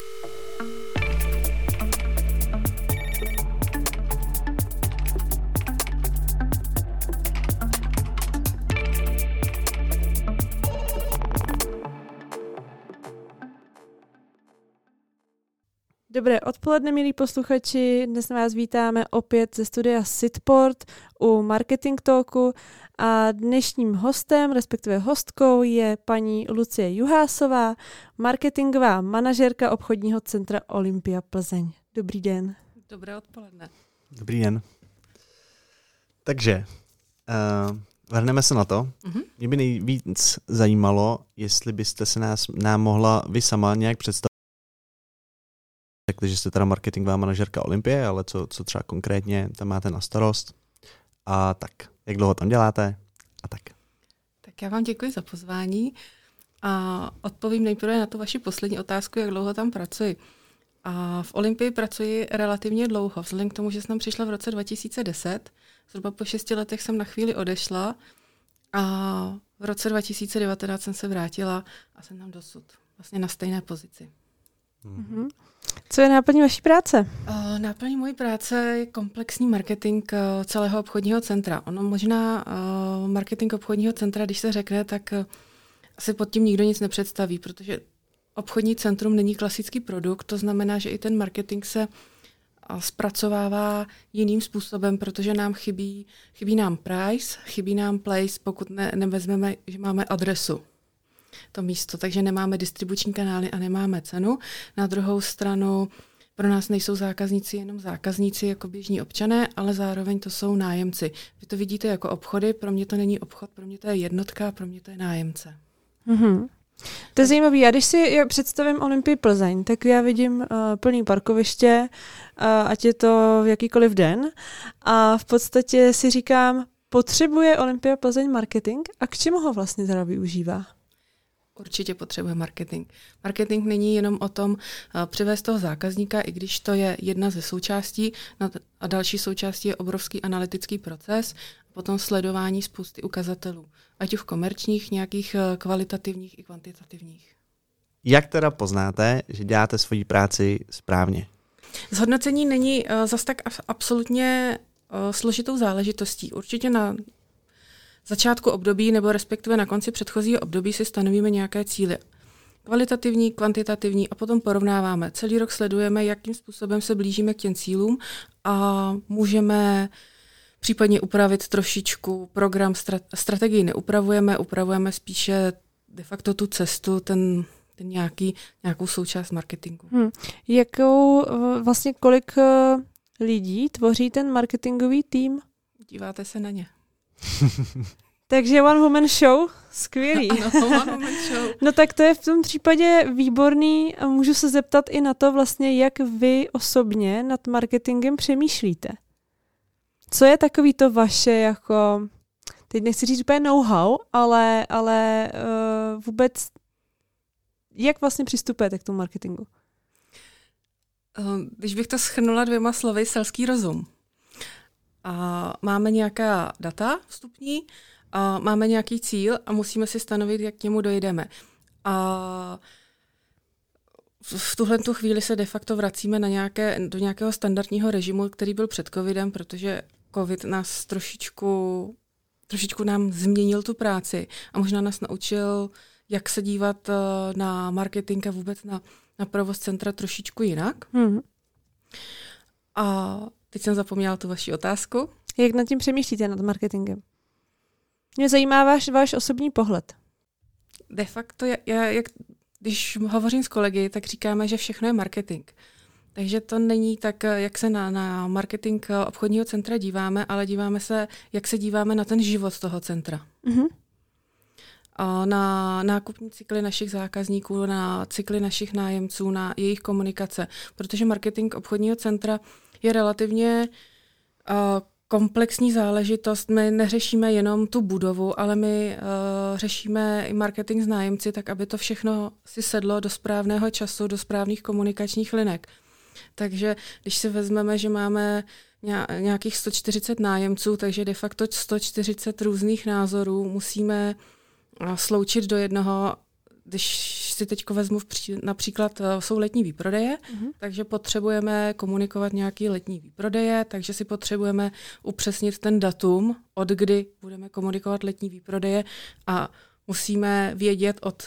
you Dobré odpoledne, milí posluchači. Dnes vás vítáme opět ze studia Sitport u Marketing Talku a dnešním hostem, respektive hostkou, je paní Lucie Juhásová, marketingová manažerka obchodního centra Olympia Plzeň. Dobrý den. Dobré odpoledne. Dobrý den. Takže, uh, vrhneme se na to. Uh-huh. Mě by nejvíc zajímalo, jestli byste se nás, nám mohla vy sama nějak představit, řekli, že jste teda marketingová manažerka Olympie, ale co, co třeba konkrétně tam máte na starost a tak. Jak dlouho tam děláte a tak. Tak já vám děkuji za pozvání a odpovím nejprve na tu vaši poslední otázku, jak dlouho tam pracuji. A v Olympii pracuji relativně dlouho, vzhledem k tomu, že jsem přišla v roce 2010. Zhruba po šesti letech jsem na chvíli odešla a v roce 2019 jsem se vrátila a jsem tam dosud. Vlastně na stejné pozici. Mm-hmm. Co je náplní vaší práce? Uh, náplní mojí práce je komplexní marketing uh, celého obchodního centra. Ono možná uh, marketing obchodního centra, když se řekne, tak asi pod tím nikdo nic nepředstaví, protože obchodní centrum není klasický produkt, to znamená, že i ten marketing se zpracovává jiným způsobem, protože nám chybí, chybí nám price, chybí nám place, pokud ne, nevezmeme, že máme adresu to místo, takže nemáme distribuční kanály a nemáme cenu. Na druhou stranu pro nás nejsou zákazníci jenom zákazníci jako běžní občané, ale zároveň to jsou nájemci. Vy to vidíte jako obchody, pro mě to není obchod, pro mě to je jednotka, pro mě to je nájemce. Mm-hmm. To je zajímavé. Já když si představím Olympii Plzeň, tak já vidím uh, plný parkoviště, uh, ať je to v jakýkoliv den. A v podstatě si říkám, potřebuje Olympia Plzeň marketing a k čemu ho vlastně teda využívá? Určitě potřebuje marketing. Marketing není jenom o tom uh, přivést toho zákazníka, i když to je jedna ze součástí, a další součástí je obrovský analytický proces, a potom sledování spousty ukazatelů, ať už komerčních, nějakých uh, kvalitativních i kvantitativních. Jak teda poznáte, že děláte svoji práci správně? Zhodnocení není uh, zas tak absolutně uh, složitou záležitostí. Určitě na začátku období nebo respektive na konci předchozího období si stanovíme nějaké cíle. Kvalitativní, kvantitativní a potom porovnáváme. Celý rok sledujeme, jakým způsobem se blížíme k těm cílům a můžeme případně upravit trošičku program, strategii neupravujeme, upravujeme spíše de facto tu cestu, ten, ten nějaký, nějakou součást marketingu. Hmm. Jakou vlastně kolik eh, lidí tvoří ten marketingový tým? Díváte se na ně. Takže One Woman Show, skvělý. Ano, one woman show. no tak to je v tom případě výborný a můžu se zeptat i na to vlastně, jak vy osobně nad marketingem přemýšlíte. Co je takový to vaše jako, teď nechci říct úplně know-how, ale, ale uh, vůbec jak vlastně přistupujete k tomu marketingu? Ehm, když bych to schrnula dvěma slovy, selský rozum. A máme nějaká data vstupní, a máme nějaký cíl a musíme si stanovit, jak k němu dojdeme. A v tuhle tu chvíli se de facto vracíme na nějaké, do nějakého standardního režimu, který byl před covidem, protože covid nás trošičku, trošičku nám změnil tu práci a možná nás naučil, jak se dívat eh, na marketing a vůbec na, na provoz centra trošičku jinak. Hmm. A Teď jsem zapomněla tu vaši otázku. Jak nad tím přemýšlíte, nad marketingem? Mě zajímá váš, váš osobní pohled. De facto, já, já, jak, když hovořím s kolegy, tak říkáme, že všechno je marketing. Takže to není tak, jak se na, na marketing obchodního centra díváme, ale díváme se, jak se díváme na ten život toho centra. Mm-hmm. A na nákupní cykly našich zákazníků, na cykly našich nájemců, na jejich komunikace. Protože marketing obchodního centra je relativně uh, komplexní záležitost. My neřešíme jenom tu budovu, ale my uh, řešíme i marketing s nájemci, tak aby to všechno si sedlo do správného času, do správných komunikačních linek. Takže když si vezmeme, že máme nějakých 140 nájemců, takže de facto 140 různých názorů musíme sloučit do jednoho když si teď vezmu v pří, například, uh, jsou letní výprodeje, uh-huh. takže potřebujeme komunikovat nějaký letní výprodeje, takže si potřebujeme upřesnit ten datum, od kdy budeme komunikovat letní výprodeje a musíme vědět od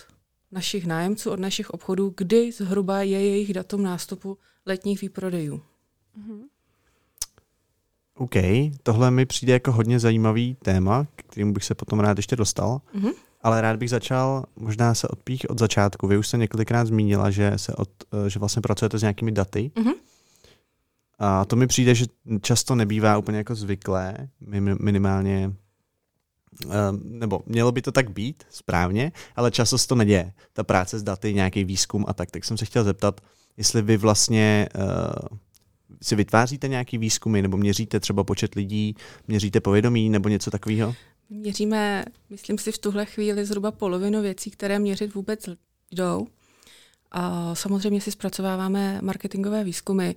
našich nájemců, od našich obchodů, kdy zhruba je jejich datum nástupu letních výprodejů. Uh-huh. OK, tohle mi přijde jako hodně zajímavý téma, k kterému bych se potom rád ještě dostal. Uh-huh. Ale rád bych začal možná se odpích od začátku. Vy už jste několikrát zmínila, že, se od, eh, že vlastně pracujete s nějakými daty. Uh-huh. A to mi přijde, že často nebývá úplně jako zvyklé, minimálně eh, nebo mělo by to tak být správně, ale často se to neděje. Ta práce s daty, nějaký výzkum a tak. Tak jsem se chtěl zeptat, jestli vy vlastně uh, si vytváříte nějaký výzkumy nebo měříte třeba počet lidí, měříte povědomí nebo něco takového? Měříme, myslím si, v tuhle chvíli zhruba polovinu věcí, které měřit vůbec jdou. A samozřejmě si zpracováváme marketingové výzkumy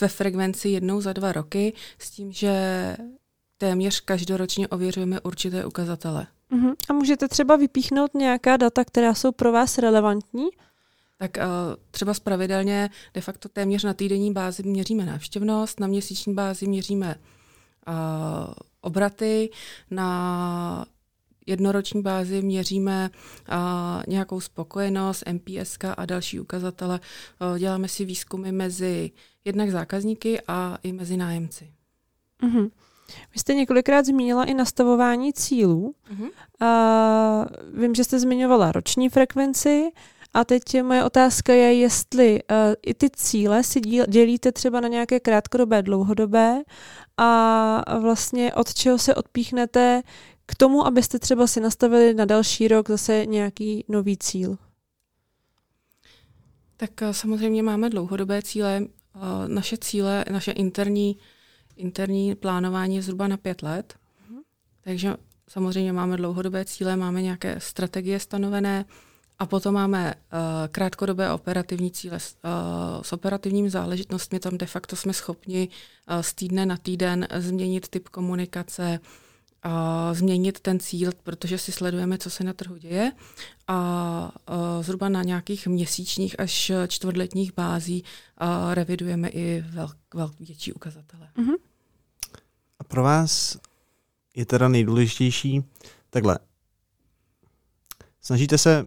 ve frekvenci jednou za dva roky s tím, že téměř každoročně ověřujeme určité ukazatele. Uh-huh. A můžete třeba vypíchnout nějaká data, která jsou pro vás relevantní? Tak uh, třeba spravidelně de facto téměř na týdenní bázi měříme návštěvnost, na měsíční bázi měříme uh, obraty, na jednoroční bázi měříme uh, nějakou spokojenost, MPSK a další ukazatele. Uh, děláme si výzkumy mezi jednak zákazníky a i mezi nájemci. Uh-huh. Vy jste několikrát zmínila i nastavování cílů. Uh-huh. Uh, vím, že jste zmiňovala roční frekvenci. A teď moje otázka je, jestli uh, i ty cíle si dělíte třeba na nějaké krátkodobé, dlouhodobé a vlastně od čeho se odpíchnete k tomu, abyste třeba si nastavili na další rok zase nějaký nový cíl? Tak uh, samozřejmě máme dlouhodobé cíle. Uh, naše cíle, naše interní, interní plánování je zhruba na pět let. Uh-huh. Takže samozřejmě máme dlouhodobé cíle, máme nějaké strategie stanovené, a potom máme uh, krátkodobé operativní cíle. Uh, s operativními záležitostmi tam de facto jsme schopni uh, z týdne na týden změnit typ komunikace, uh, změnit ten cíl, protože si sledujeme, co se na trhu děje a uh, zhruba na nějakých měsíčních až čtvrtletních bází uh, revidujeme i velk, velk, větší ukazatele. Uh-huh. A pro vás je teda nejdůležitější takhle. Snažíte se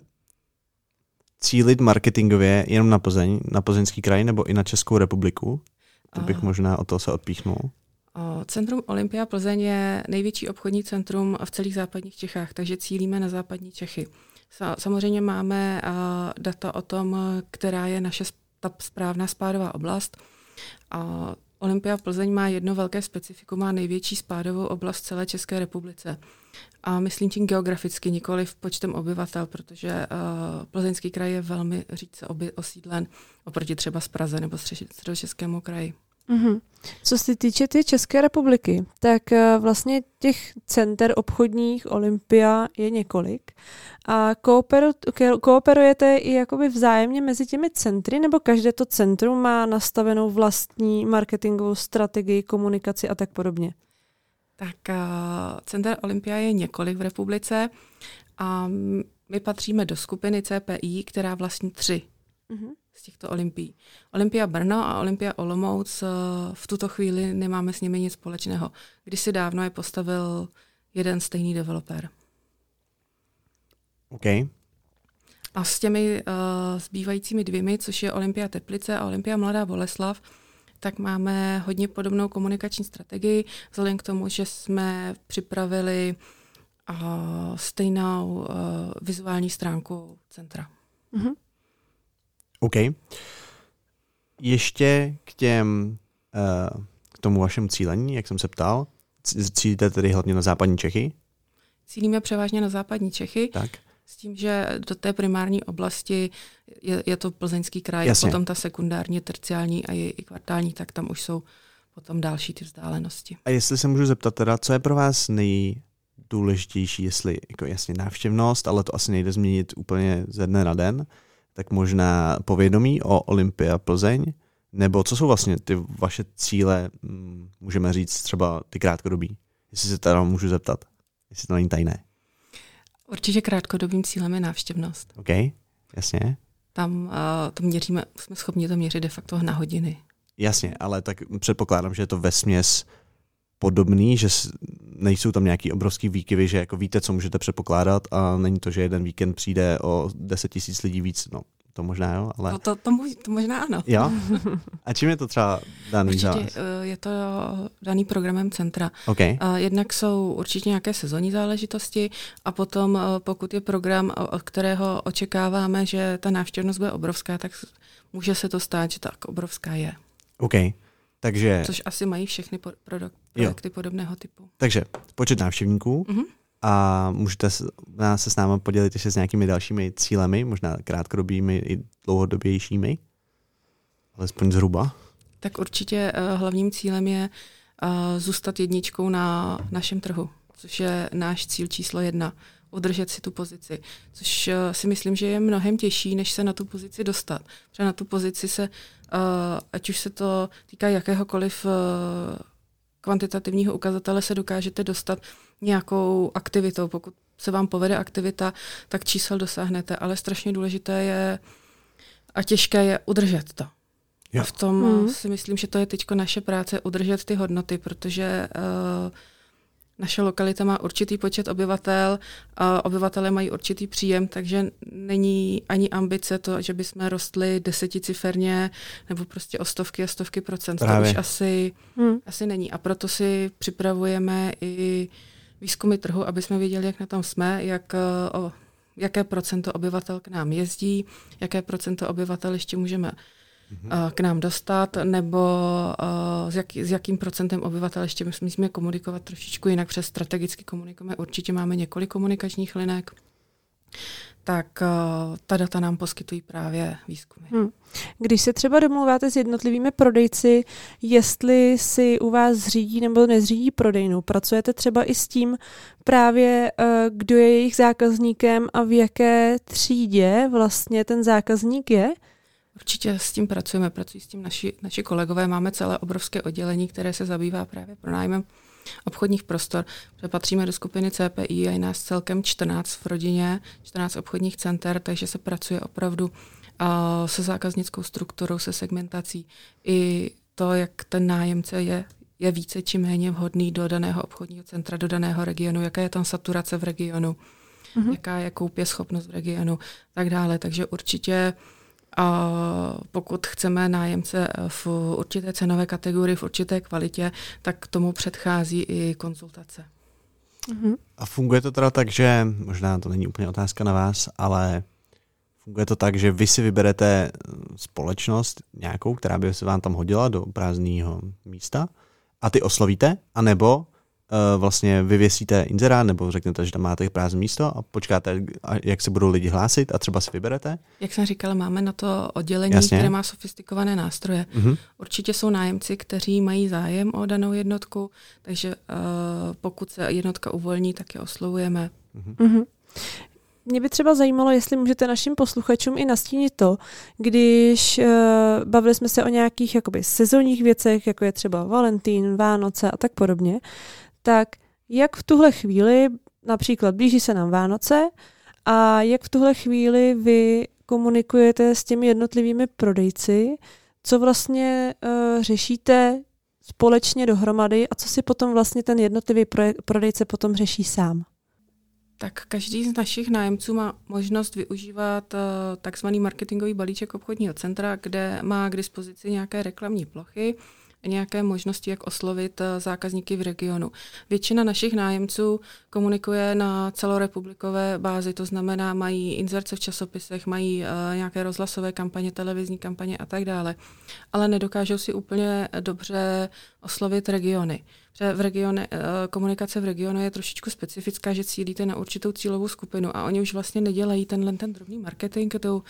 cílit marketingově jenom na Plzeň, na plzeňský kraj nebo i na Českou republiku? To bych možná o to se odpíchnul. Centrum Olympia Plzeň je největší obchodní centrum v celých západních Čechách, takže cílíme na západní Čechy. Samozřejmě máme data o tom, která je naše ta správná spádová oblast. Olympia Plzeň má jedno velké specifikum, má největší spádovou oblast celé České republice. A myslím tím geograficky, nikoli v počtem obyvatel, protože uh, Plzeňský kraj je velmi oby, osídlen oproti třeba z Praze nebo středočeskému kraji. Mm-hmm. Co se týče ty České republiky, tak uh, vlastně těch center obchodních Olympia je několik. A kooperu, kooperujete i jakoby vzájemně mezi těmi centry, nebo každé to centrum má nastavenou vlastní marketingovou strategii, komunikaci a tak podobně? Tak uh, Center Olympia je několik v republice a my patříme do skupiny CPI, která vlastní tři mm-hmm. z těchto olympií. Olympia Brno a Olympia Olomouc uh, v tuto chvíli nemáme s nimi nic společného. Kdysi dávno je postavil jeden stejný developer. OK. A s těmi uh, zbývajícími dvěmi, což je Olympia Teplice a Olympia Mladá Boleslav, tak máme hodně podobnou komunikační strategii, vzhledem k tomu, že jsme připravili uh, stejnou uh, vizuální stránku centra. Mm-hmm. OK. Ještě k těm, uh, k tomu vašemu cílení, jak jsem se ptal, cílíte tedy hlavně na západní Čechy? Cílíme převážně na západní Čechy. Tak. S tím, že do té primární oblasti je, je to plzeňský kraj, Jasně. potom ta sekundární, terciální a i, i kvartální, tak tam už jsou potom další ty vzdálenosti. A jestli se můžu zeptat teda, co je pro vás nejdůležitější, jestli jako jasně návštěvnost, ale to asi nejde změnit úplně ze dne na den, tak možná povědomí o Olympia Plzeň, nebo co jsou vlastně ty vaše cíle, mm, můžeme říct třeba ty krátkodobí, jestli se teda můžu zeptat, jestli to není tajné. Určitě krátkodobým cílem je návštěvnost. OK, jasně. Tam uh, to měříme, jsme schopni to měřit de facto na hodiny. Jasně, ale tak předpokládám, že je to ve směs podobný, že nejsou tam nějaký obrovský výkyvy, že jako víte, co můžete předpokládat a není to, že jeden víkend přijde o 10 tisíc lidí víc, no to možná jo, ale... No to, to, to možná ano. Jo? A čím je to třeba daný určitě, za vás? Eh, je to daný programem centra. Okay. Jednak jsou určitě nějaké sezónní záležitosti a potom eh, pokud je program, od kterého očekáváme, že ta návštěvnost bude obrovská, tak může se to stát, že tak obrovská je. OK. Takže... Což asi mají všechny produk- projekty jo. podobného typu. Takže počet návštěvníků, mm-hmm a můžete se, se s námi podělit ještě s nějakými dalšími cílemi, možná krátkodobými i dlouhodobějšími, alespoň zhruba. Tak určitě uh, hlavním cílem je uh, zůstat jedničkou na našem trhu, což je náš cíl číslo jedna udržet si tu pozici, což uh, si myslím, že je mnohem těžší, než se na tu pozici dostat. Protože na tu pozici se, uh, ať už se to týká jakéhokoliv uh, kvantitativního ukazatele, se dokážete dostat nějakou aktivitou. Pokud se vám povede aktivita, tak čísel dosáhnete, ale strašně důležité je a těžké je udržet to. Jo. A v tom mm. si myslím, že to je teď naše práce, udržet ty hodnoty, protože uh, naše lokalita má určitý počet obyvatel, a obyvatele mají určitý příjem, takže není ani ambice to, že bychom rostli deseticiferně nebo prostě o stovky a stovky procent. Právě. To už asi, hmm. asi není. A proto si připravujeme i výzkumy trhu, aby jsme věděli, jak na tom jsme, jak, eh, o, jaké procento obyvatel k nám jezdí, jaké procento obyvatel ještě můžeme. K nám dostat, nebo uh, s, jak, s jakým procentem obyvatel ještě my musíme komunikovat trošičku jinak, přes strategicky komunikujeme. Určitě máme několik komunikačních linek tak uh, ta data nám poskytují právě výzkumy. Hmm. Když se třeba domluváte s jednotlivými prodejci, jestli si u vás zřídí nebo nezřídí prodejnu, pracujete třeba i s tím právě, uh, kdo je jejich zákazníkem a v jaké třídě vlastně ten zákazník je? Určitě s tím pracujeme, pracují s tím naši, naši kolegové, máme celé obrovské oddělení, které se zabývá právě pronájmem obchodních prostor. Patříme do skupiny CPI a je nás celkem 14 v rodině, 14 obchodních center, takže se pracuje opravdu uh, se zákaznickou strukturou, se segmentací. I to, jak ten nájemce je je více či méně vhodný do daného obchodního centra, do daného regionu, jaká je tam saturace v regionu, mm-hmm. jaká je koupě schopnost v regionu, tak dále. Takže určitě uh, a pokud chceme nájemce v určité cenové kategorii, v určité kvalitě, tak tomu předchází i konzultace. Mm-hmm. A funguje to teda tak, že, možná to není úplně otázka na vás, ale funguje to tak, že vy si vyberete společnost nějakou, která by se vám tam hodila do prázdného místa a ty oslovíte, anebo vlastně vyvěsíte inzerát nebo řeknete, že tam máte prázdné místo a počkáte, jak se budou lidi hlásit a třeba si vyberete? Jak jsem říkala, máme na to oddělení, Jasně. které má sofistikované nástroje. Uh-huh. Určitě jsou nájemci, kteří mají zájem o danou jednotku, takže uh, pokud se jednotka uvolní, tak je oslovujeme. Uh-huh. Uh-huh. Mě by třeba zajímalo, jestli můžete našim posluchačům i nastínit to, když uh, bavili jsme se o nějakých jakoby sezónních věcech, jako je třeba Valentín, Vánoce a tak podobně, tak jak v tuhle chvíli, například blíží se nám Vánoce, a jak v tuhle chvíli vy komunikujete s těmi jednotlivými prodejci, co vlastně uh, řešíte společně dohromady a co si potom vlastně ten jednotlivý prodejce potom řeší sám? Tak každý z našich nájemců má možnost využívat uh, takzvaný marketingový balíček obchodního centra, kde má k dispozici nějaké reklamní plochy, nějaké možnosti, jak oslovit eh, zákazníky v regionu. Většina našich nájemců komunikuje na celorepublikové bázi, to znamená, mají inzerce v časopisech, mají uh, nějaké rozhlasové kampaně, televizní kampaně a tak dále, ale nedokážou si úplně dobře oslovit regiony. Protože v regione, uh, komunikace v regionu je trošičku specifická, že cílíte na určitou cílovou skupinu a oni už vlastně nedělají tenhle ten drobný marketing, tou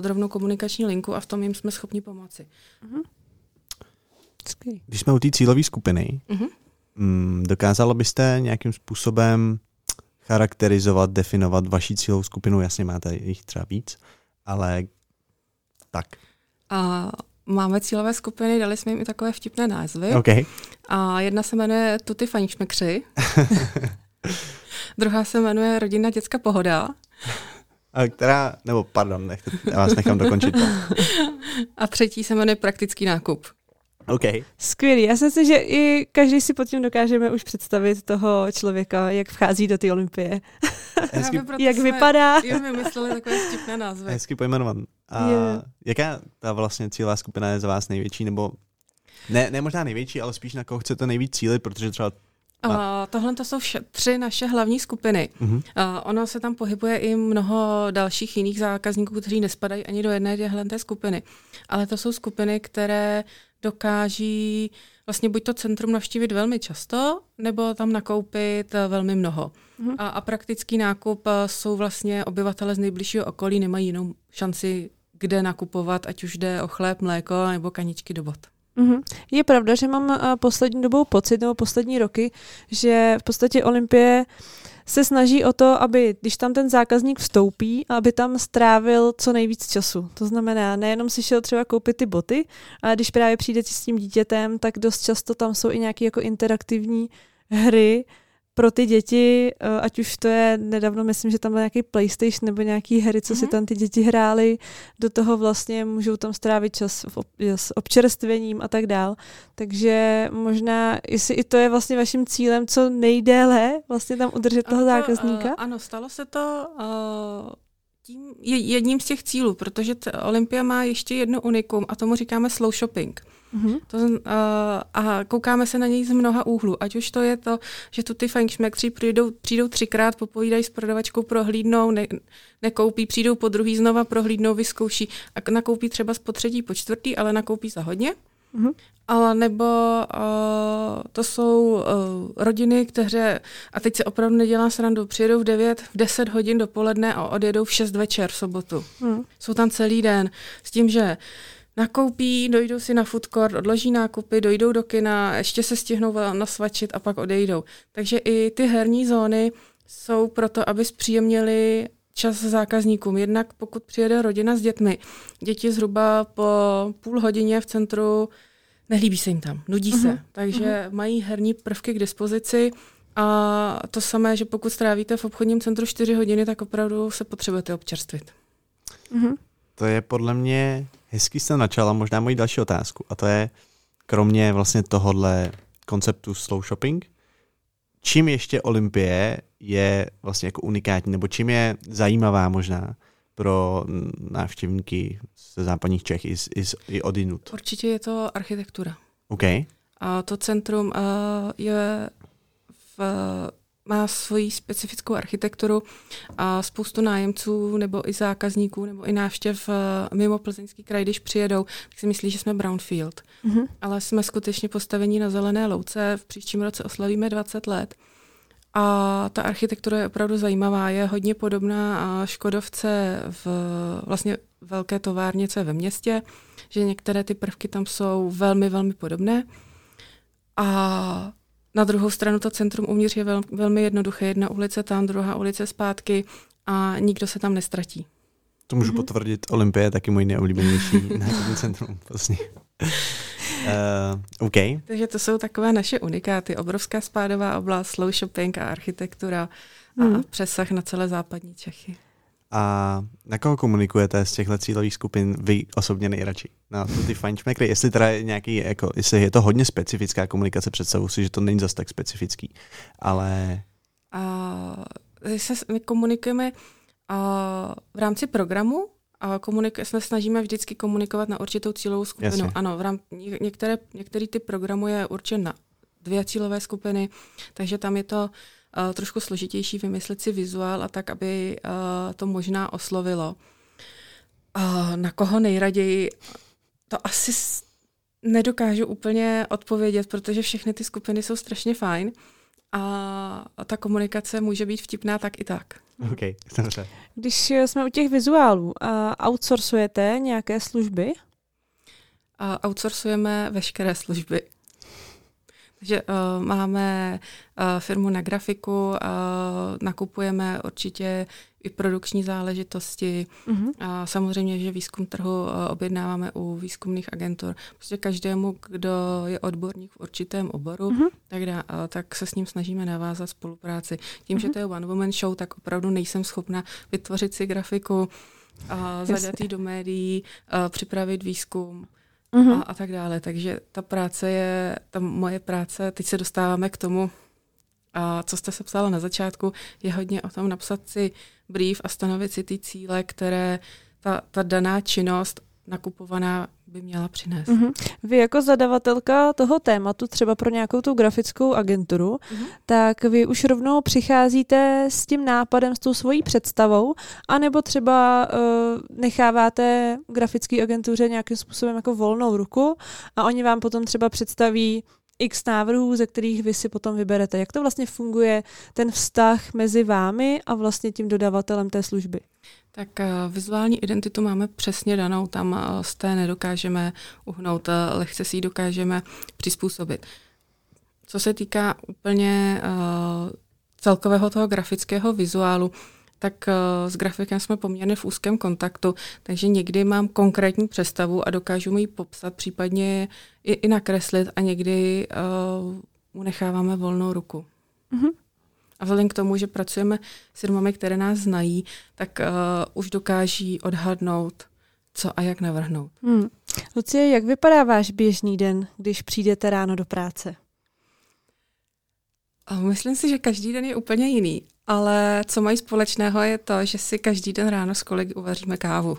drobnou komunikační linku a v tom jim jsme schopni pomoci. Uh-huh. Když jsme u té cílové skupiny, mm-hmm. dokázalo byste nějakým způsobem charakterizovat, definovat vaši cílovou skupinu? Jasně, máte jich třeba víc, ale tak. A máme cílové skupiny, dali jsme jim i takové vtipné názvy. Okay. A jedna se jmenuje Tuty Fanišmekři. druhá se jmenuje Rodina dětská pohoda. A která, nebo pardon, nechte, já vás nechám dokončit. A třetí se jmenuje Praktický nákup. OK. Skvělý. Já si myslím, že i každý si pod tím dokážeme už představit toho člověka, jak vchází do té olympie. Hezky, jak vypadá. Jo, vymysleli takové vtipné názvy. hezky pojmenovan. A Je. jaká ta vlastně cílová skupina je za vás největší, nebo ne, ne možná největší, ale spíš na koho chcete nejvíc cílit, protože třeba Uh, tohle to jsou vše, tři naše hlavní skupiny. Mhm. Uh, ono se tam pohybuje i mnoho dalších jiných zákazníků, kteří nespadají ani do jedné těchto té skupiny. Ale to jsou skupiny, které dokáží vlastně buď to centrum navštívit velmi často, nebo tam nakoupit eh, velmi mnoho. Mhm. A, a praktický nákup eh, jsou vlastně obyvatele z nejbližšího okolí, nemají jinou šanci, kde nakupovat, ať už jde o chléb, mléko nebo kaničky do bod. Mhm. Je pravda, že mám a, poslední dobou pocit, nebo poslední roky, že v podstatě Olympie se snaží o to, aby když tam ten zákazník vstoupí, aby tam strávil co nejvíc času. To znamená, nejenom si šel třeba koupit ty boty, ale když právě přijdete s tím dítětem, tak dost často tam jsou i nějaké jako interaktivní hry pro ty děti, eh, ať už to je nedávno, myslím, že tam byl nějaký PlayStation nebo nějaký hry, co si Mhm. tam ty děti hrály, do toho vlastně můžou tam strávit čas v ob- s občerstvením a tak dál. Takže možná, jestli i to je vlastně vaším cílem, co nejdéle vlastně tam udržet toho Ano, to, zákazníka. Uh, ano, stalo se to uh, tím je jedním z těch cílů, protože t- Olympia má ještě jedno unikum a tomu říkáme slow shopping. Mhm. To, uh, a koukáme se na něj z mnoha úhlů. Ať už to je to, že tu ty fajnšmekři přijdou, přijdou třikrát, popovídají s prodavačkou, prohlídnou, ne, nekoupí, přijdou po druhý znova, prohlídnou, vyzkouší a nakoupí třeba po třetí, po čtvrtý, ale nakoupí za hodně. Mhm. Ale nebo uh, to jsou uh, rodiny, které, a teď se opravdu nedělám srandu, přijedou v 9, v 10 hodin dopoledne a odjedou v 6 večer v sobotu. Mhm. Jsou tam celý den s tím, že nakoupí, dojdou si na food court, odloží nákupy, dojdou do kina, ještě se stihnou nasvačit a pak odejdou. Takže i ty herní zóny jsou proto, aby zpříjemnili čas zákazníkům. Jednak pokud přijede rodina s dětmi, děti zhruba po půl hodině v centru nelíbí se jim tam, nudí se, Mhm. takže mají herní prvky k dispozici a to samé, že pokud strávíte v obchodním centru 4 hodiny, tak opravdu se potřebujete občerstvit. Mhm. To je podle mě hezký jste načala možná moji další otázku a to je kromě vlastně tohohle konceptu slow shopping, čím ještě Olympie je vlastně jako unikátní, nebo čím je zajímavá možná pro návštěvníky ze západních Čech i, i, i odinut. Určitě je to architektura. OK. A to centrum uh, je v, má svoji specifickou architekturu a spoustu nájemců nebo i zákazníků nebo i návštěv uh, mimo plzeňský kraj, když přijedou, tak si myslí, že jsme Brownfield. Mhm. Ale jsme skutečně postavení na zelené louce. V příštím roce oslavíme 20 let. A ta architektura je opravdu zajímavá. Je hodně podobná a Škodovce v vlastně velké továrnice ve městě, že některé ty prvky tam jsou velmi, velmi podobné. A na druhou stranu to centrum uvnitř je vel, velmi jednoduché. Jedna ulice tam, druhá ulice zpátky a nikdo se tam nestratí. To můžu Mhm. potvrdit, Olympie je taky můj nejoblíbenější nákupní centrum. Vlastně. Uh, OK. Takže to jsou takové naše unikáty. Obrovská spádová oblast, slow shopping a architektura a Mhm. přesah na celé západní Čechy. A na koho komunikujete z těchto cílových skupin vy osobně nejradši? Na to ty fajnšmekry, jestli teda je nějaký, jako, jestli je to hodně specifická komunikace, představu si, že to není zas tak specifický, ale A se, my komunikujeme a, v rámci programu a komunik- se snažíme vždycky komunikovat na určitou cílovou skupinu. Jasně. Ano, v rám- ně- některé, některý typ programu je určen na dvě cílové skupiny, takže tam je to uh, trošku složitější vymyslet si vizuál a tak, aby uh, to možná oslovilo. Uh, na koho nejraději? To asi s- nedokážu úplně odpovědět, protože všechny ty skupiny jsou strašně fajn a a ta komunikace může být vtipná tak i tak. OK, dobře. Když jsme u těch vizuálů, a outsourcujete nějaké služby? A outsourcujeme veškeré služby. Takže uh, máme uh, firmu na grafiku, uh, nakupujeme určitě i produkční záležitosti. Uh-huh. A samozřejmě, že výzkum trhu eh, objednáváme u výzkumných agentur. Prostě každému, kdo je odborník v určitém oboru, uh-huh. tak, dá, eh, tak se s ním snažíme navázat spolupráci. Tím, uh-huh. že to je one woman show, tak opravdu nejsem schopna vytvořit si grafiku, zadat do médií, připravit výzkum uh-huh. a, a tak dále. Takže ta práce je, ta moje práce, teď se dostáváme k tomu, a co jste se psala na začátku, je hodně o tom napsat si brief a stanovit si ty cíle, které ta, ta daná činnost nakupovaná by měla přinést. Mm-hmm. Vy jako zadavatelka toho tématu, třeba pro nějakou tu grafickou agenturu, mm-hmm. tak vy už rovnou přicházíte s tím nápadem, s tou svojí představou, anebo třeba uh, necháváte grafické agentuře nějakým způsobem jako volnou ruku a oni vám potom třeba představí x návrhů, ze kterých vy si potom vyberete. Jak to vlastně funguje, ten vztah mezi vámi a vlastně tím dodavatelem té služby? Tak uh, vizuální identitu máme přesně danou, tam uh, z té nedokážeme uhnout, uh, lehce si ji dokážeme přizpůsobit. Co se týká úplně celkového toho grafického vizuálu, tak s grafikem jsme poměrně v úzkém kontaktu, takže někdy mám konkrétní představu a dokážu mu ji popsat, případně i, i nakreslit a někdy uh, mu necháváme volnou ruku. Mm-hmm. A vzhledem k tomu, že pracujeme s firmami, které nás znají, tak uh, už dokáží odhadnout, co a jak navrhnout. Hmm. Lucie, jak vypadá váš běžný den, když přijdete ráno do práce? A myslím si, že každý den je úplně jiný, ale co mají společného je to, že si každý den ráno s kolegy uvaříme kávu.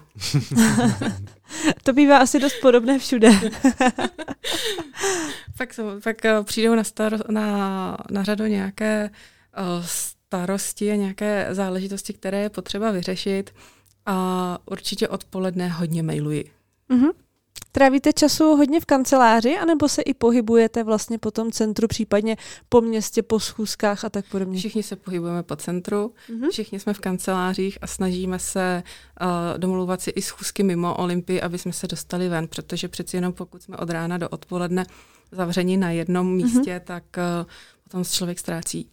to bývá asi dost podobné všude. pak, pak eh, přijdou na, staro, na, na řadu nějaké starosti a nějaké záležitosti, které je potřeba vyřešit a určitě odpoledne hodně mailuji. Mm-hmm. Trávíte času hodně v kanceláři, anebo se i pohybujete vlastně po tom centru, případně po městě, po schůzkách a tak podobně? Všichni se pohybujeme po centru, mm-hmm. všichni jsme v kancelářích a snažíme se uh, domluvat si i schůzky mimo Olympii, aby jsme se dostali ven, protože přeci jenom pokud jsme od rána do odpoledne zavřeni na jednom mhm. místě, mm-hmm. tak uh, potom člověk ztrácí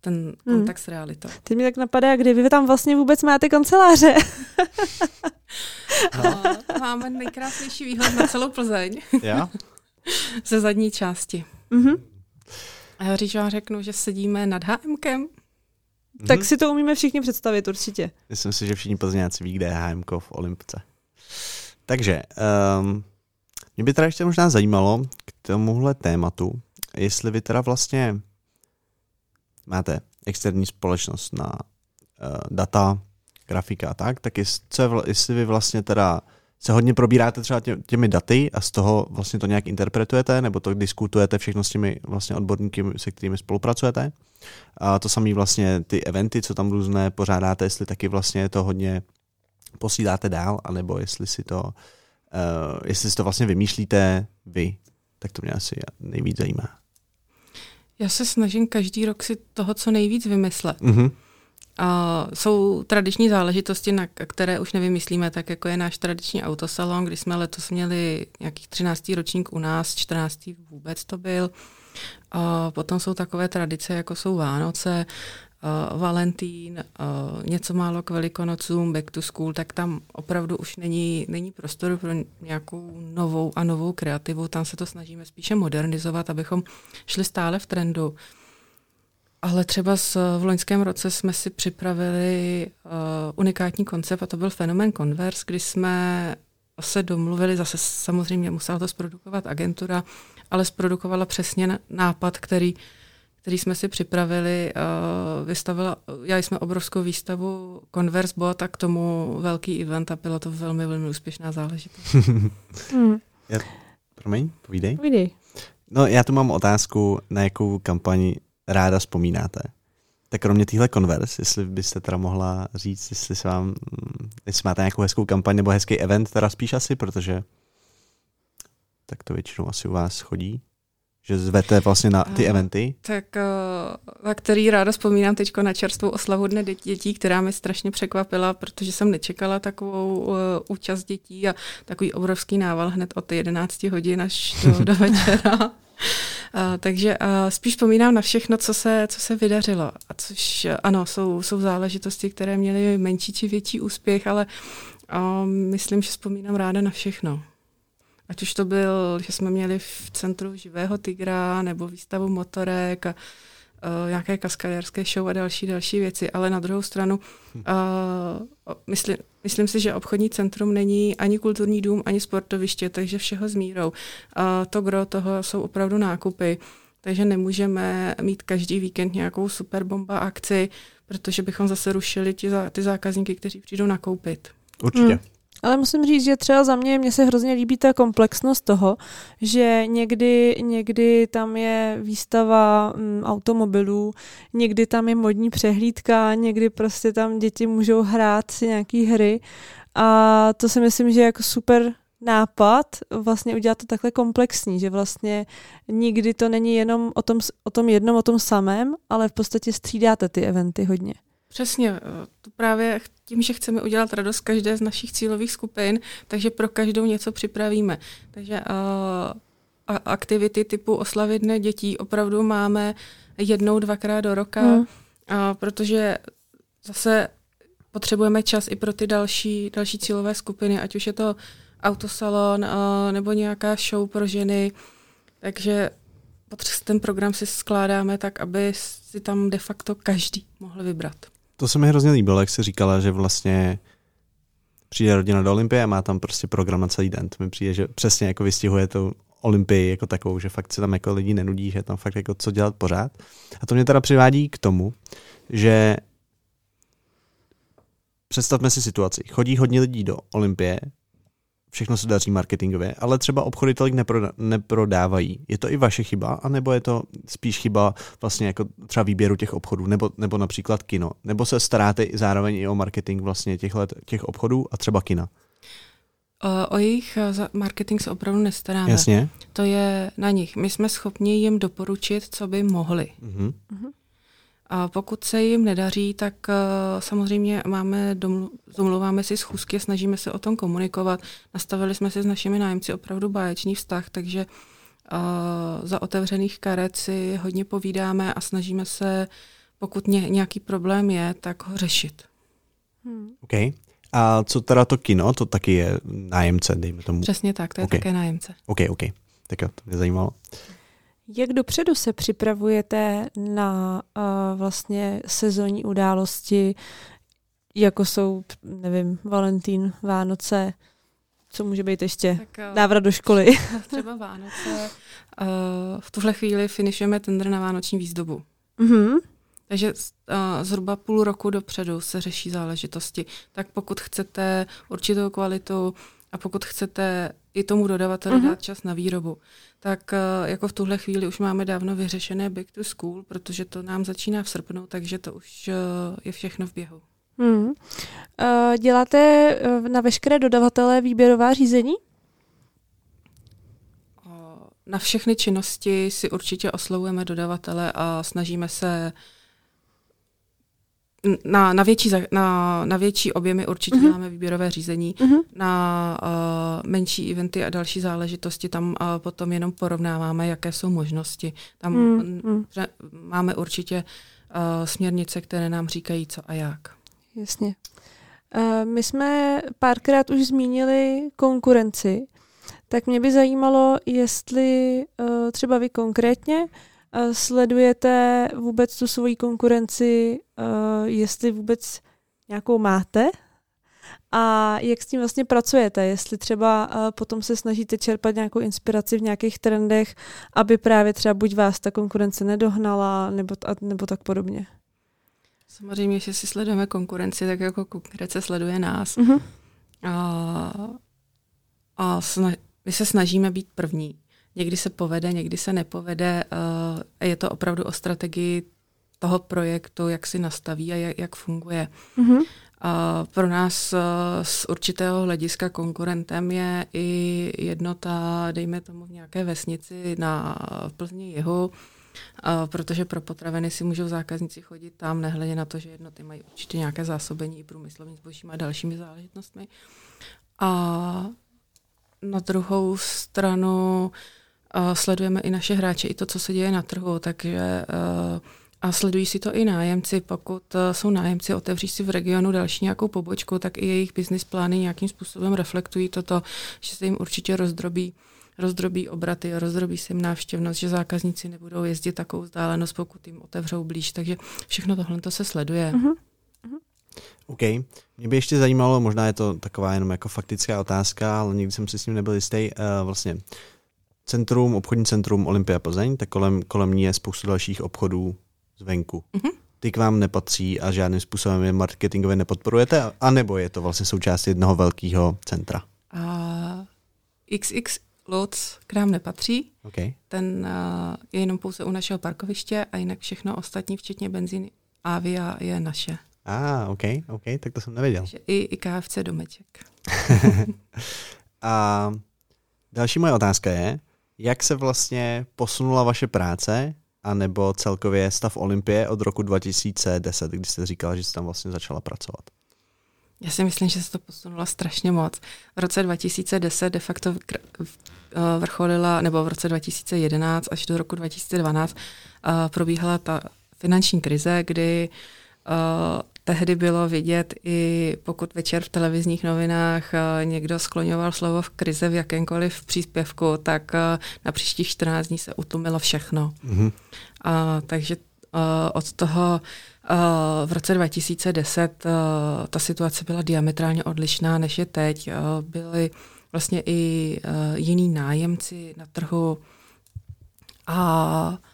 ten kontakt hmm. s realitou. Teď mi tak napadá, kdy vy tam vlastně vůbec máte kanceláře. no, máme nejkrásnější výhled na celou Plzeň. Já? Ze zadní části. Mm-hmm. A já říct vám řeknu, že sedíme nad HMkem. Mm-hmm. Tak si to umíme všichni představit určitě. Myslím si, že všichni plzeňáci ví, kde je HMK v Olympce. Takže, um, mě by teda ještě možná zajímalo k tomuhle tématu, jestli vy teda vlastně máte externí společnost na uh, data, grafika a tak, tak jestli, jestli vy vlastně teda se hodně probíráte třeba tě, těmi daty a z toho vlastně to nějak interpretujete, nebo to diskutujete všechno s těmi vlastně odborníky, se kterými spolupracujete. A to samé vlastně ty eventy, co tam různé pořádáte, jestli taky vlastně to hodně posíláte dál, anebo jestli si to, uh, jestli si to vlastně vymýšlíte vy, tak to mě asi nejvíc zajímá. Já se snažím každý rok si toho co nejvíc vymyslet. Mm-hmm. A jsou tradiční záležitosti, na které už nevymyslíme, tak jako je náš tradiční autosalon, kdy jsme letos měli nějakých 13. ročník u nás, 14. vůbec to byl. A potom jsou takové tradice, jako jsou Vánoce, uh, Valentín, uh, něco málo k Velikonocům, Back to School, tak tam opravdu už není, není prostor pro nějakou novou a novou kreativu. Tam se to snažíme spíše modernizovat, abychom šli stále v trendu. Ale třeba s, v loňském roce jsme si připravili uh, unikátní koncept a to byl fenomen Converse, kdy jsme se domluvili, zase samozřejmě musela to zprodukovat agentura, ale zprodukovala přesně nápad, který uh, který jsme si připravili. Uh, vystavila, já jsme obrovskou výstavu Converse Bot a k tomu velký event a byla to velmi, velmi úspěšná záležitost. hmm. já, promiň, povídej. Povídej. No já tu mám otázku, na jakou kampaň ráda vzpomínáte. Tak kromě téhle Converse, jestli byste teda mohla říct, jestli se vám, jestli máte nějakou hezkou kampaň nebo hezký event, teda spíš asi, protože tak to většinou asi u vás chodí že zvete vlastně na ty eventy? Tak uh, na který ráda vzpomínám teď na čerstvou oslavu Dne dětí, která mě strašně překvapila, protože jsem nečekala takovou uh, účast dětí a takový obrovský nával hned od 11 hodin až do, do večera. takže uh, spíš vzpomínám na všechno, co se, co se vydařilo. A což ano, jsou, jsou záležitosti, které měly menší či větší úspěch, ale uh, myslím, že vzpomínám ráda na všechno. Ať už to byl, že jsme měli v centru živého tygra nebo výstavu motorek a uh, nějaké kaskadérské show a další, další věci, ale na druhou stranu uh, myslím, myslím si, že obchodní centrum není ani kulturní dům, ani sportoviště, takže všeho s mírou. Uh, to gro toho jsou opravdu nákupy, takže nemůžeme mít každý víkend nějakou super bomba akci, protože bychom zase rušili ty, ty zákazníky, kteří přijdou nakoupit. Určitě. Hmm. Ale musím říct, že třeba za mě, mně se hrozně líbí ta komplexnost toho, že někdy, někdy tam je výstava mm, automobilů, někdy tam je modní přehlídka, někdy prostě tam děti můžou hrát si nějaký hry a to si myslím, že je jako super nápad vlastně udělat to takhle komplexní, že vlastně nikdy to není jenom o tom, o tom jednom, o tom samém, ale v podstatě střídáte ty eventy hodně. Přesně, eh, to právě tím, že chceme udělat radost každé z našich cílových skupin, takže pro každou něco připravíme. Takže uh, aktivity typu oslavy dne dětí opravdu máme jednou, dvakrát do roka, hmm. uh, protože zase potřebujeme čas i pro ty další, další cílové skupiny, ať už je to autosalon uh, nebo nějaká show pro ženy. Takže ten program si skládáme tak, aby si tam de facto každý mohl vybrat. To se mi hrozně líbilo, jak jsi říkala, že vlastně přijde rodina do Olympie a má tam prostě program na celý den. To mi přijde, že přesně jako vystihuje tu Olympii jako takovou, že fakt se tam jako lidi nenudí, že tam fakt jako co dělat pořád. A to mě teda přivádí k tomu, že představme si situaci. Chodí hodně lidí do Olympie, všechno se daří marketingově, ale třeba obchody tolik neproda- neprodávají. Je to i vaše chyba, anebo je to spíš chyba vlastně jako třeba výběru těch obchodů, nebo, nebo například kino? Nebo se staráte i zároveň i o marketing vlastně těch, let, těch obchodů a třeba kina? O jejich eh, marketing se opravdu nestaráme. Jasně. To je na nich. My jsme schopni jim doporučit, co by mohli. Uh-huh. A pokud se jim nedaří, tak uh, samozřejmě máme domlu- domluváme si schůzky, snažíme se o tom komunikovat. Nastavili jsme si s našimi nájemci opravdu báječný vztah, takže uh, za otevřených karet si hodně povídáme a snažíme se, pokud ně, nějaký problém je, tak ho řešit. Hmm. OK. A co teda to kino, to taky je nájemce, dejme tomu. Přesně tak, to je okay. také nájemce. OK, OK. Tak jo, to mě zajímalo. Jak dopředu se připravujete na uh, vlastně sezónní události, jako jsou, nevím, Valentín, Vánoce, co může být ještě? Tak, uh, Návrat do školy. Třeba Vánoce. Uh, v tuhle chvíli finišujeme tender na vánoční výzdobu. Mm-hmm. Takže uh, zhruba půl roku dopředu se řeší záležitosti. Tak pokud chcete určitou kvalitu a pokud chcete i tomu dodavateli uh-huh. dát čas na výrobu, tak uh, jako v tuhle chvíli už máme dávno vyřešené back to school, protože to nám začíná v srpnu, takže to už uh, je všechno v běhu. Hmm. Uh, děláte na veškeré dodavatele výběrová řízení? Na všechny činnosti si určitě oslovujeme dodavatele a snažíme se na, na, větší, na, na větší objemy určitě uh-huh. máme výběrové řízení, uh-huh. na uh, menší eventy a další záležitosti tam uh, potom jenom porovnáváme, jaké jsou možnosti. Tam uh-huh. máme určitě uh, směrnice, které nám říkají co a jak. Jasně. Uh, my jsme párkrát už zmínili konkurenci, tak mě by zajímalo, jestli uh, třeba vy konkrétně Sledujete vůbec tu svoji konkurenci, jestli vůbec nějakou máte a jak s tím vlastně pracujete, jestli třeba potom se snažíte čerpat nějakou inspiraci v nějakých trendech, aby právě třeba buď vás ta konkurence nedohnala, nebo, nebo tak podobně. Samozřejmě, že si sledujeme konkurenci, tak jako konkurence sleduje nás. Uh-huh. A, a sna- my se snažíme být první. Někdy se povede, někdy se nepovede. Uh, je to opravdu o strategii toho projektu, jak si nastaví a jak, jak funguje. Mm-hmm. Uh, pro nás uh, z určitého hlediska konkurentem je i jednota, dejme tomu v nějaké vesnici na v Plzni jihu, uh, protože pro potraviny si můžou zákazníci chodit tam, nehledě na to, že jednoty mají určitě nějaké zásobení i průmyslovým zbožím a dalšími záležitostmi. A na druhou stranu sledujeme i naše hráče, i to, co se děje na trhu, takže a sledují si to i nájemci. Pokud jsou nájemci, otevří si v regionu další nějakou pobočku, tak i jejich business plány nějakým způsobem reflektují toto, že se jim určitě rozdrobí rozdrobí obraty, rozdrobí se jim návštěvnost, že zákazníci nebudou jezdit takovou vzdálenost, pokud jim otevřou blíž. Takže všechno tohle to se sleduje. Uh-huh. OK. Mě by ještě zajímalo, možná je to taková jenom jako faktická otázka, ale nikdy jsem si s ním nebyl jistý. Uh, vlastně centrum, obchodní centrum Olympia Plzeň, tak kolem, kolem ní je spoustu dalších obchodů zvenku. Uh-huh. Ty k vám nepatří a žádným způsobem je marketingově nepodporujete, anebo je to vlastně součást jednoho velkého centra? Uh, XX Lutz k nám nepatří. Okay. Ten uh, je jenom pouze u našeho parkoviště a jinak všechno ostatní, včetně benzíny Avia, je naše. A, ah, OK, OK, tak to jsem nevěděl. Takže I, i KFC domeček. a další moje otázka je, jak se vlastně posunula vaše práce a nebo celkově stav Olympie od roku 2010, kdy jste říkala, že jste tam vlastně začala pracovat? Já si myslím, že se to posunulo strašně moc. V roce 2010 de facto eh, vrcholila, nebo v roce 2011 až do roku 2012 eh, probíhala ta finanční krize, kdy uh, tehdy bylo vidět i pokud večer v televizních novinách uh, někdo skloňoval slovo v krize v jakémkoliv příspěvku, tak uh, na příštích 14 dní se utumilo všechno. Mm-hmm. Uh, takže uh, od toho v roce 2010 uh, ta situace byla diametrálně odlišná než je teď. Byly vlastně i jiní nájemci na trhu a Eh,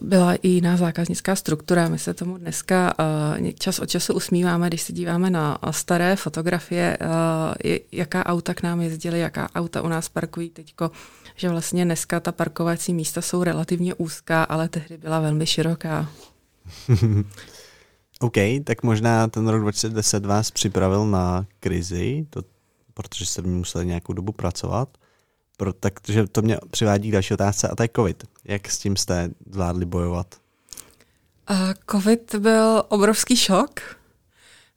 byla i jiná zákaznická struktura. My se tomu dneska uh, čas od času usmíváme, když se díváme na staré fotografie, jaká auta k nám jezdily, jaká auta u nás parkují teďko, že vlastně dneska ta parkovací místa jsou relativně úzká, ale tehdy byla velmi široká. OK, tak možná ten rok 2010 vás připravil na krizi, to, protože jste v ní museli nějakou dobu pracovat. Pro, takže to mě přivádí k další otázce a to je COVID. Jak s tím jste zvládli bojovat? Uh, COVID byl obrovský šok.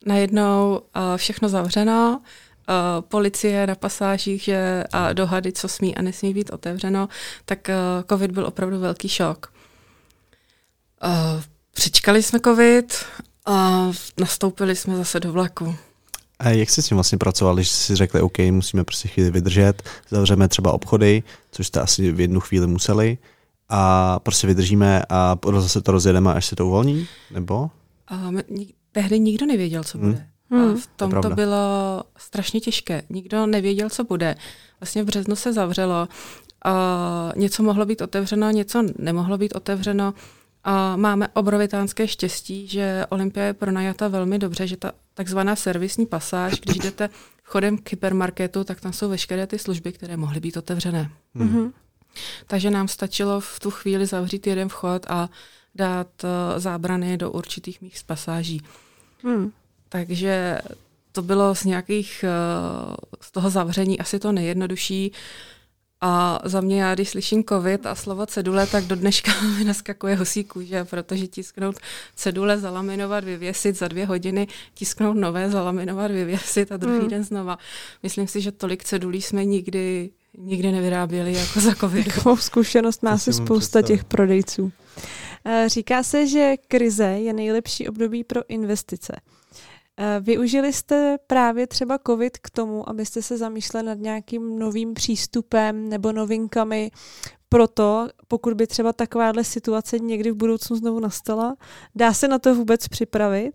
Najednou uh, všechno zavřeno, uh, policie na pasážích že, a dohady, co smí a nesmí být otevřeno, tak uh, COVID byl opravdu velký šok. Uh, přičkali jsme COVID a nastoupili jsme zase do vlaku. A jak jsi s tím vlastně pracoval, když jsi řekli, OK, musíme prostě chvíli vydržet, zavřeme třeba obchody, což jste asi v jednu chvíli museli, a prostě vydržíme a zase to rozjedeme, až se to uvolní? Nebo? A my, tehdy nikdo nevěděl, co bude. Hmm. A v tom to, to bylo strašně těžké. Nikdo nevěděl, co bude. Vlastně v březnu se zavřelo. A něco mohlo být otevřeno, něco nemohlo být otevřeno. A máme obrovitánské štěstí, že Olympia je pronajata velmi dobře, že ta takzvaná servisní pasáž, když jdete chodem k hypermarketu, tak tam jsou veškeré ty služby, které mohly být otevřené. Mm-hmm. Takže nám stačilo v tu chvíli zavřít jeden vchod a dát uh, zábrany do určitých mých pasáží. Mm. Takže to bylo z nějakých, uh, z toho zavření asi to nejjednodušší. A za mě, já když slyším covid a slovo cedule, tak do dneška mi naskakuje husí kůže, protože tisknout cedule, zalaminovat, vyvěsit za dvě hodiny, tisknout nové, zalaminovat, vyvěsit a druhý hmm. den znova. Myslím si, že tolik cedulí jsme nikdy, nikdy nevyráběli jako za covid. Takovou zkušenost má si spousta těch prodejců. Eh, říká se, že krize je nejlepší období pro investice. Eh, využili jste právě třeba COVID k tomu, abyste se zamýšleli nad nějakým novým přístupem nebo novinkami proto, pokud by třeba takováhle situace někdy v budoucnu znovu nastala, dá se na to vůbec připravit?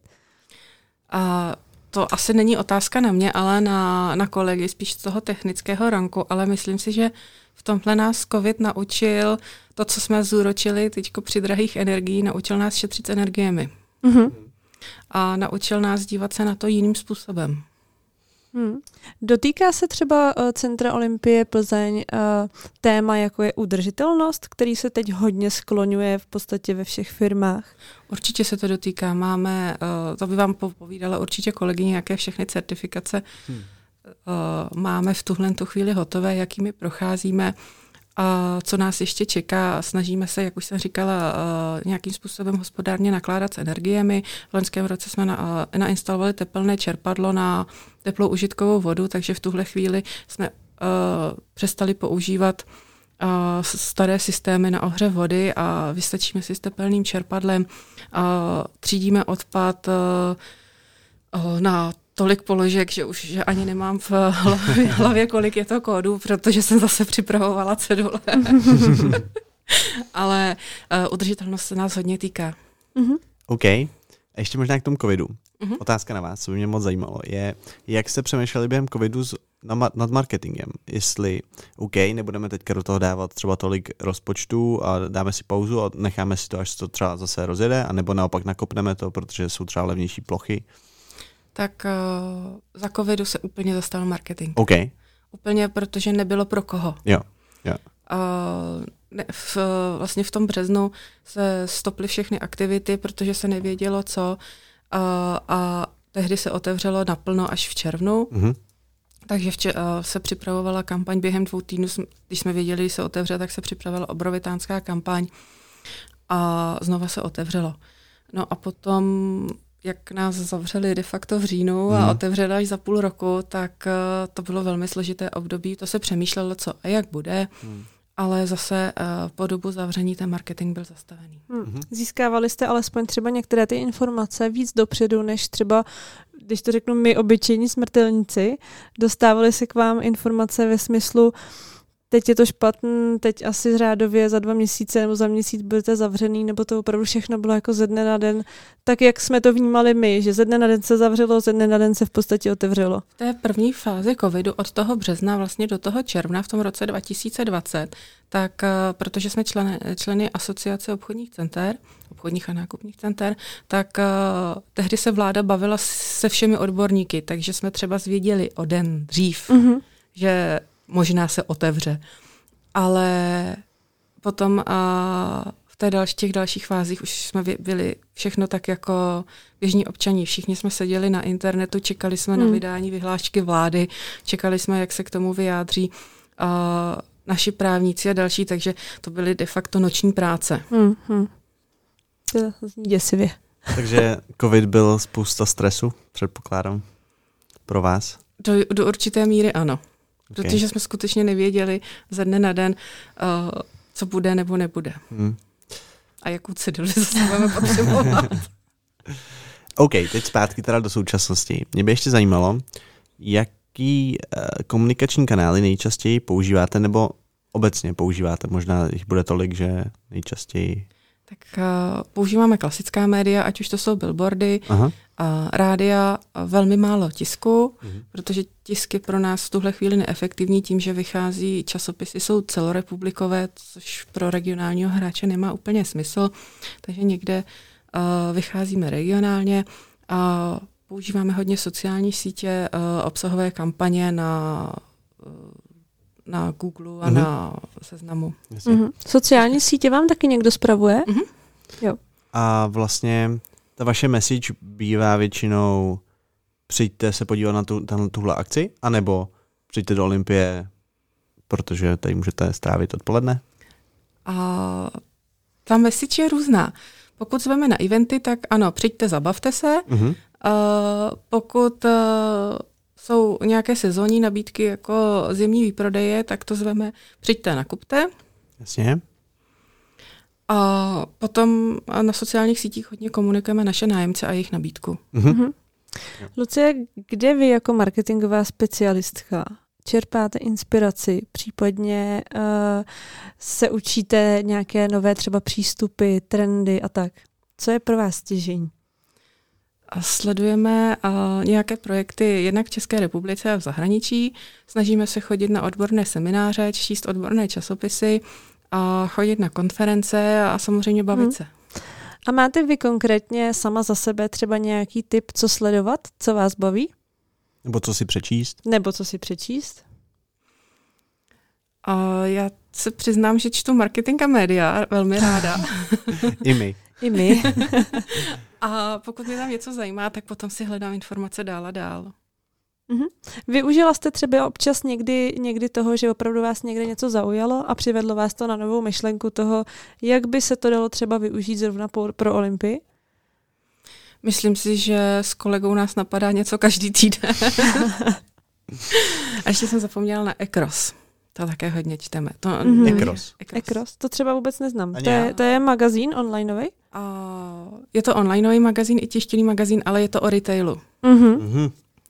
A to asi není otázka na mě, ale na, na kolegy, spíš z toho technického ranku, ale myslím si, že v tomhle nás COVID naučil to, co jsme zúročili teď při drahých energií, naučil nás šetřit s energiemi. Mm-hmm a naučil nás dívat se na to jiným způsobem. Hmm. Dotýká se třeba uh, Centra Olympie Plzeň uh, téma, jako je udržitelnost, který se teď hodně skloňuje v podstatě ve všech firmách? Určitě se to dotýká. Máme, uh, to by vám povídala určitě kolegyně, jaké všechny certifikace hmm. uh, máme v tuhle tu chvíli hotové, jakými procházíme a co nás ještě čeká. Snažíme se, jak už jsem říkala, nějakým způsobem hospodárně nakládat s energiemi. V loňském roce jsme na, nainstalovali tepelné čerpadlo na teplou užitkovou vodu, takže v tuhle chvíli jsme uh, přestali používat staré systémy na ohře vody a vystačíme si s tepelným čerpadlem, třídíme odpad na tolik položek, že už že ani nemám v hlavě, hlavě, kolik je to kódů, protože jsem zase připravovala cedule. Ale uh, udržitelnost se nás hodně týká. Mm-hmm. OK. A ještě možná k tomu covidu. Mm-hmm. Otázka na vás, co by mě moc zajímalo, je, jak jste přemýšleli během covidu s, na, nad marketingem. Jestli, OK, nebudeme teďka do toho dávat třeba tolik rozpočtu a dáme si pauzu a necháme si to, až to třeba zase rozjede, anebo naopak nakopneme to, protože jsou třeba levnější plochy. Tak uh, za covidu se úplně zastavil marketing. OK. Úplně, protože nebylo pro koho. Jo, jo. Uh, ne, v, vlastně v tom březnu se stoply všechny aktivity, protože se nevědělo, co. A, a tehdy se otevřelo naplno až v červnu. Mm-hmm. Takže vče, uh, se připravovala kampaň během dvou týdnů, když jsme věděli, že se otevře, tak se připravila obrovitánská kampaň a znova se otevřelo. No a potom, jak nás zavřeli de facto v říjnu a mm. otevřeli až za půl roku, tak uh, to bylo velmi složité období. To se přemýšlelo, co a jak bude. Mm ale zase uh, po dobu zavření ten marketing byl zastavený. Hmm. Získávali jste alespoň třeba některé ty informace víc dopředu, než třeba, když to řeknu my, obyčejní smrtelníci, dostávali se k vám informace ve smyslu, teď je to špatný, teď asi řádově za dva měsíce nebo za měsíc budete zavřený, nebo to opravdu všechno bylo jako ze dne na den, tak jak jsme to vnímali my, že ze dne na den se zavřelo, ze dne na den se v podstatě otevřelo. V té první fázi covidu od toho března vlastně do toho června v tom roce 2020, tak uh, protože jsme členy, členy asociace obchodních center, obchodních a nákupních center, tak uh, tehdy se vláda bavila se všemi odborníky, takže jsme třeba zvěděli o den dřív, mm-hmm. že možná se otevře. Ale potom a v té další, těch dalších fázích už jsme byli všechno tak jako běžní občaní. Všichni jsme seděli na internetu, čekali jsme hmm. na vydání vyhlášky vlády, čekali jsme, jak se k tomu vyjádří a, naši právníci a další, takže to byly de facto noční práce. Hmm, hmm. To zní děsivě. Takže covid byl spousta stresu, předpokládám, pro vás? Do, do určité míry ano. Okay. Protože jsme skutečně nevěděli ze dne na den, uh, co bude nebo nebude. Hmm. A jakou ceduli zase budeme potřebovat. OK, teď zpátky teda do současnosti. Mě by ještě zajímalo, jaký uh, komunikační kanály nejčastěji používáte, nebo obecně používáte? Možná jich bude tolik, že nejčastěji tak uh, používáme klasická média, ať už to jsou billboardy, Aha. A rádia, a velmi málo tisku, mhm. protože tisk je pro nás v tuhle chvíli neefektivní tím, že vychází, časopisy jsou celorepublikové, což pro regionálního hráče nemá úplně smysl, takže někde uh, vycházíme regionálně a používáme hodně sociální sítě, uh, obsahové kampaně na uh, na Google a mm-hmm. na seznamu. Mm-hmm. Sociální sítě vám taky někdo spravuje? Mm-hmm. Jo. A vlastně ta vaše message bývá většinou přijďte se podívat na, tu, na tuhle akci, anebo přijďte do Olympie, protože tady můžete strávit odpoledne? A ta message je různá. Pokud zveme na eventy, tak ano, přijďte, zabavte se. Mm-hmm. Uh, pokud uh, jsou nějaké sezónní nabídky jako zimní výprodeje, tak to zveme přijďte, nakupte. Jasně. A potom na sociálních sítích hodně komunikujeme naše nájemce a jejich nabídku. Mm-hmm. Lucie, kde vy jako marketingová specialistka čerpáte inspiraci, případně uh, se učíte nějaké nové třeba přístupy, trendy a tak? Co je pro vás stěžení? Sledujeme uh, nějaké projekty jednak v České republice a v zahraničí. Snažíme se chodit na odborné semináře, číst odborné časopisy, a chodit na konference a samozřejmě bavit hmm. se. A máte vy konkrétně sama za sebe třeba nějaký tip, co sledovat, co vás baví? Nebo co si přečíst? Nebo co si přečíst? A já se přiznám, že čtu marketing a média velmi ráda. I my. I my. a pokud mě tam něco zajímá, tak potom si hledám informace dál a dál. Mm-hmm. Využila jste třeba občas někdy, někdy toho, že opravdu vás někde něco zaujalo a přivedlo vás to na novou myšlenku toho, jak by se to dalo třeba využít zrovna pro, pro Olympii? Myslím si, že s kolegou nás napadá něco každý týden. a ještě jsem zapomněla na Ekros. To také hodně čteme. To, Mhm. nevím. Ekros. Ekros, to třeba vůbec neznám. Ani To je, to je magazín onlineový? A je to onlineový magazín i tištěný magazín, ale je to o retailu. Mhm. Mhm.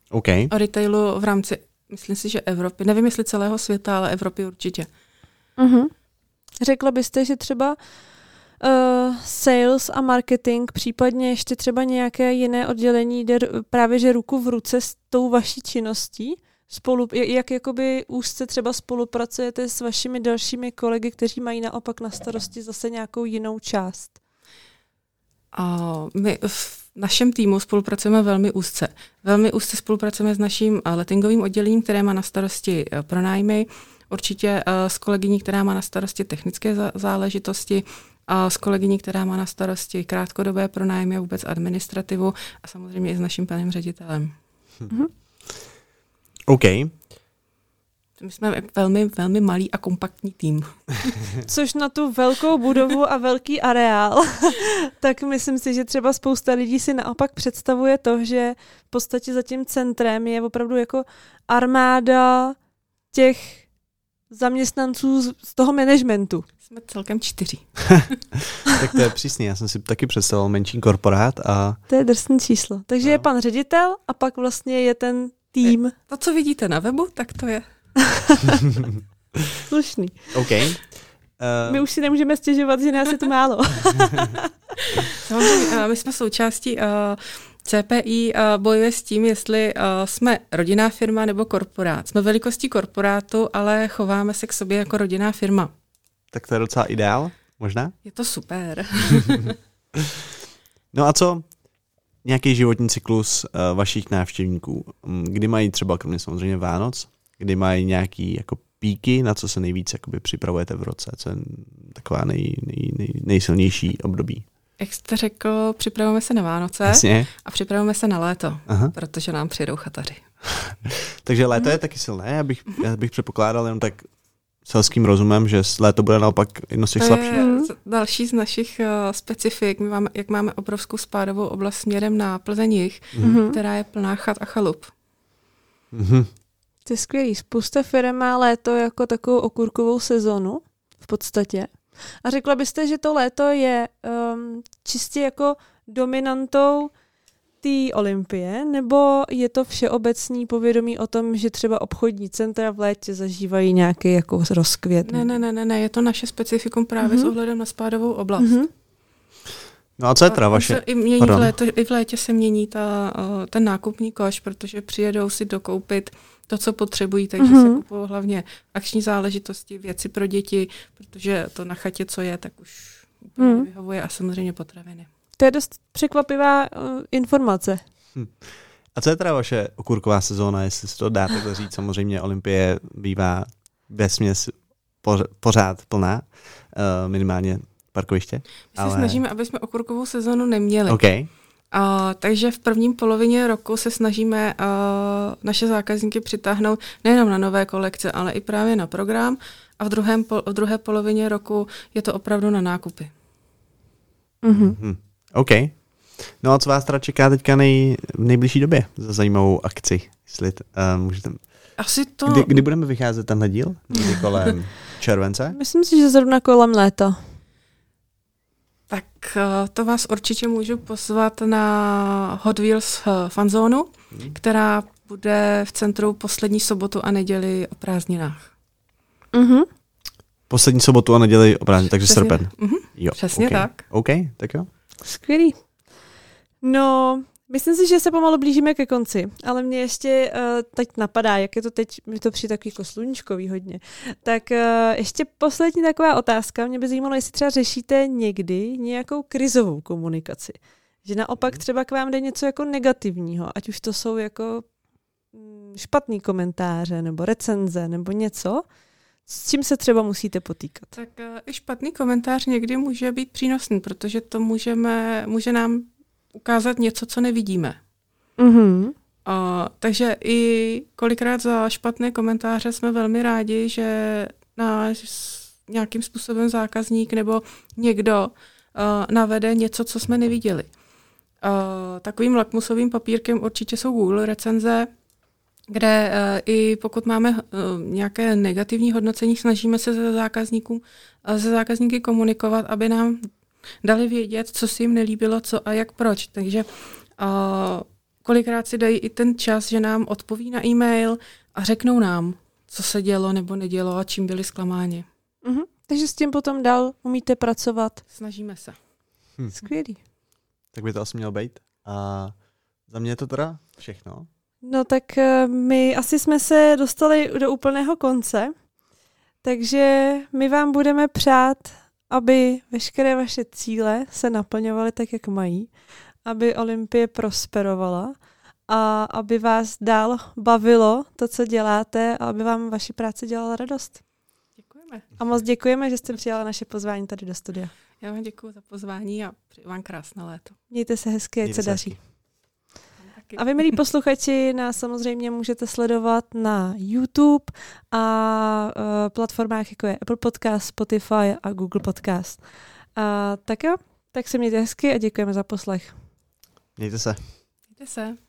OK. O retailu v rámci, myslím si, že Evropy. Nevím, jestli celého světa, ale Evropy určitě. Mhm. Řekla byste, že třeba uh, sales a marketing, případně ještě třeba nějaké jiné oddělení jde právě že ruku v ruce s tou vaší činností? Spolu, jak, jak jakoby úzce třeba spolupracujete s vašimi dalšími kolegy, kteří mají naopak na starosti zase nějakou jinou část? A my v našem týmu spolupracujeme velmi úzce. Velmi úzce spolupracujeme s naším eh, lettingovým oddělením, které má na starosti eh, pronájmy, určitě eh, s kolegyní, která má na starosti technické zá- záležitosti, a s kolegyní, která má na starosti krátkodobé pronájmy a vůbec administrativu a samozřejmě i s naším panem ředitelem. OK. My jsme velmi, velmi malý a kompaktní tým. Což na tu velkou budovu a velký areál, tak myslím si, že třeba spousta lidí si naopak představuje to, že v podstatě za tím centrem je opravdu jako armáda těch zaměstnanců z toho managementu. Jsme celkem čtyři. tak to je přísný. Já jsem si taky představoval menší korporát a To je drsný číslo. Takže No. je pan ředitel a pak vlastně je ten tým To, co vidíte na webu, tak to je. slušný. OK. Uh, My už si nemůžeme stěžovat, že nás je tu málo. Samozřejmě, eh, my jsme součástí uh, CPI uh, bojuje s tím, jestli uh, jsme rodinná firma nebo korporát. Jsme velikostí korporátu, ale chováme se k sobě jako rodinná firma. tak to je docela ideál, možná. Je to super. No a co nějaký životní cyklus uh, vašich návštěvníků? Mm, Kdy mají třeba, kromě samozřejmě Vánoc, kdy mají nějaký jako píky, na co se nejvíc jakoby připravujete v roce? Co je taková nej, nej, nej, nejsilnější období? Jak jste řekl, připravujeme se na Vánoce Jasně. a připravujeme se na léto, Aha. protože nám přijedou chataři. Takže léto je taky silné, já bych, já bych předpokládal jenom tak selským rozumem, že léto bude naopak jedno z těch slabších. další z našich uh, specifik. My máme, jak máme obrovskou spádovou oblast směrem na Plzeň jih, Mhm. která je plná chat a chalup. Mhm. To je skvělý. Spousta firm má léto jako takovou okurkovou sezonu v podstatě. A řekla byste, že to léto je um, čistě jako dominantou té olympie, nebo je to všeobecný povědomí o tom, že třeba obchodní centra v létě zažívají nějaký jako rozkvět? Ne, ne, ne, ne, ne, je to naše specifikum právě Mhm. s ohledem na spádovou oblast. Mhm. No a co je teda On vaše? I, mění v léto, I v létě se mění ta, uh, ten nákupní koš, protože přijedou si dokoupit to, co potřebují, takže Mhm. se kupují hlavně akční záležitosti, věci pro děti, protože to na chatě, co je, tak už úplně Mhm. nevyhovuje a samozřejmě potraviny. To je dost překvapivá uh, informace. A co je teda vaše okurková sezóna, jestli si to dáte to říct? Samozřejmě Olympie bývá vesměs poř- pořád plná, uh, minimálně parkoviště. My se Ale- snažíme, aby jsme okurkovou sezonu neměli. OK. A, takže v prvním polovině roku se snažíme a, naše zákazníky přitáhnout nejenom na nové kolekce, ale i právě na program. A v, druhém, pol- v druhé polovině roku je to opravdu na nákupy. Mhm. Hm. OK. No a co vás teda čeká teďka nej, v nejbližší době za zajímavou akci? Jestli t, uh, můžete... Asi to... Kdy, kdy budeme vycházet tenhle díl? Někdy kolem července? Myslím si, že zrovna kolem léta. Tak eh, to vás určitě můžu pozvat na Hot Wheels eh, fanzónu, Hmm. která bude v centru poslední sobotu a neděli o prázdninách. Mhm. Poslední sobotu a neděli o prázdnin, takže Přesně- srpen. Mhm, Jo, přesně OK. tak. OK, tak jo. Skvělý. No, myslím si, že se pomalu blížíme ke konci, ale mě ještě uh, teď napadá, jak je to teď, mi to přijde takový jako sluníčkový hodně. Tak uh, ještě poslední taková otázka. Mě by zajímalo, jestli třeba řešíte někdy nějakou krizovou komunikaci. Že naopak třeba k vám jde něco jako negativního, ať už to jsou jako mm, špatný komentáře nebo recenze nebo něco, s čím se třeba musíte potýkat. Tak eh, i špatný komentář někdy může být přínosný, protože to můžeme, může nám ukázat něco, co nevidíme. Mhm. Uh, takže i kolikrát za špatné komentáře jsme velmi rádi, že náš nějakým způsobem zákazník nebo někdo uh, navede něco, co jsme neviděli. Uh, takovým lakmusovým papírkem určitě jsou Google recenze, kde uh, i pokud máme uh, nějaké negativní hodnocení, snažíme se ze zákazníků, uh, ze zákazníky komunikovat, aby nám dali vědět, co si jim nelíbilo, co a jak proč. Takže uh, kolikrát si dají i ten čas, že nám odpoví na e-mail a řeknou nám, co se dělo nebo nedělo a čím byli zklamáni. Uh-huh. Takže s tím potom dál umíte pracovat. Snažíme se. Hm. Skvělý. Tak by to asi mělo být. A za mě je to teda všechno. No tak eh, my asi jsme se dostali do úplného konce, takže my vám budeme přát, aby veškeré vaše cíle se naplňovaly tak, jak mají, aby Olympie prosperovala a aby vás dál bavilo to, co děláte a aby vám vaši práce dělala radost. Děkujeme. A moc děkujeme, že jste přijala naše pozvání tady do studia. Já vám děkuji za pozvání a přeji vám krásné léto. Mějte se hezky, ať se daří. A vy, milí posluchači, nás samozřejmě můžete sledovat na YouTube a uh, platformách jako je Apple Podcast, Spotify a Google Podcast. A tak jo, tak se mějte hezky a děkujeme za poslech. Mějte se. Mějte se.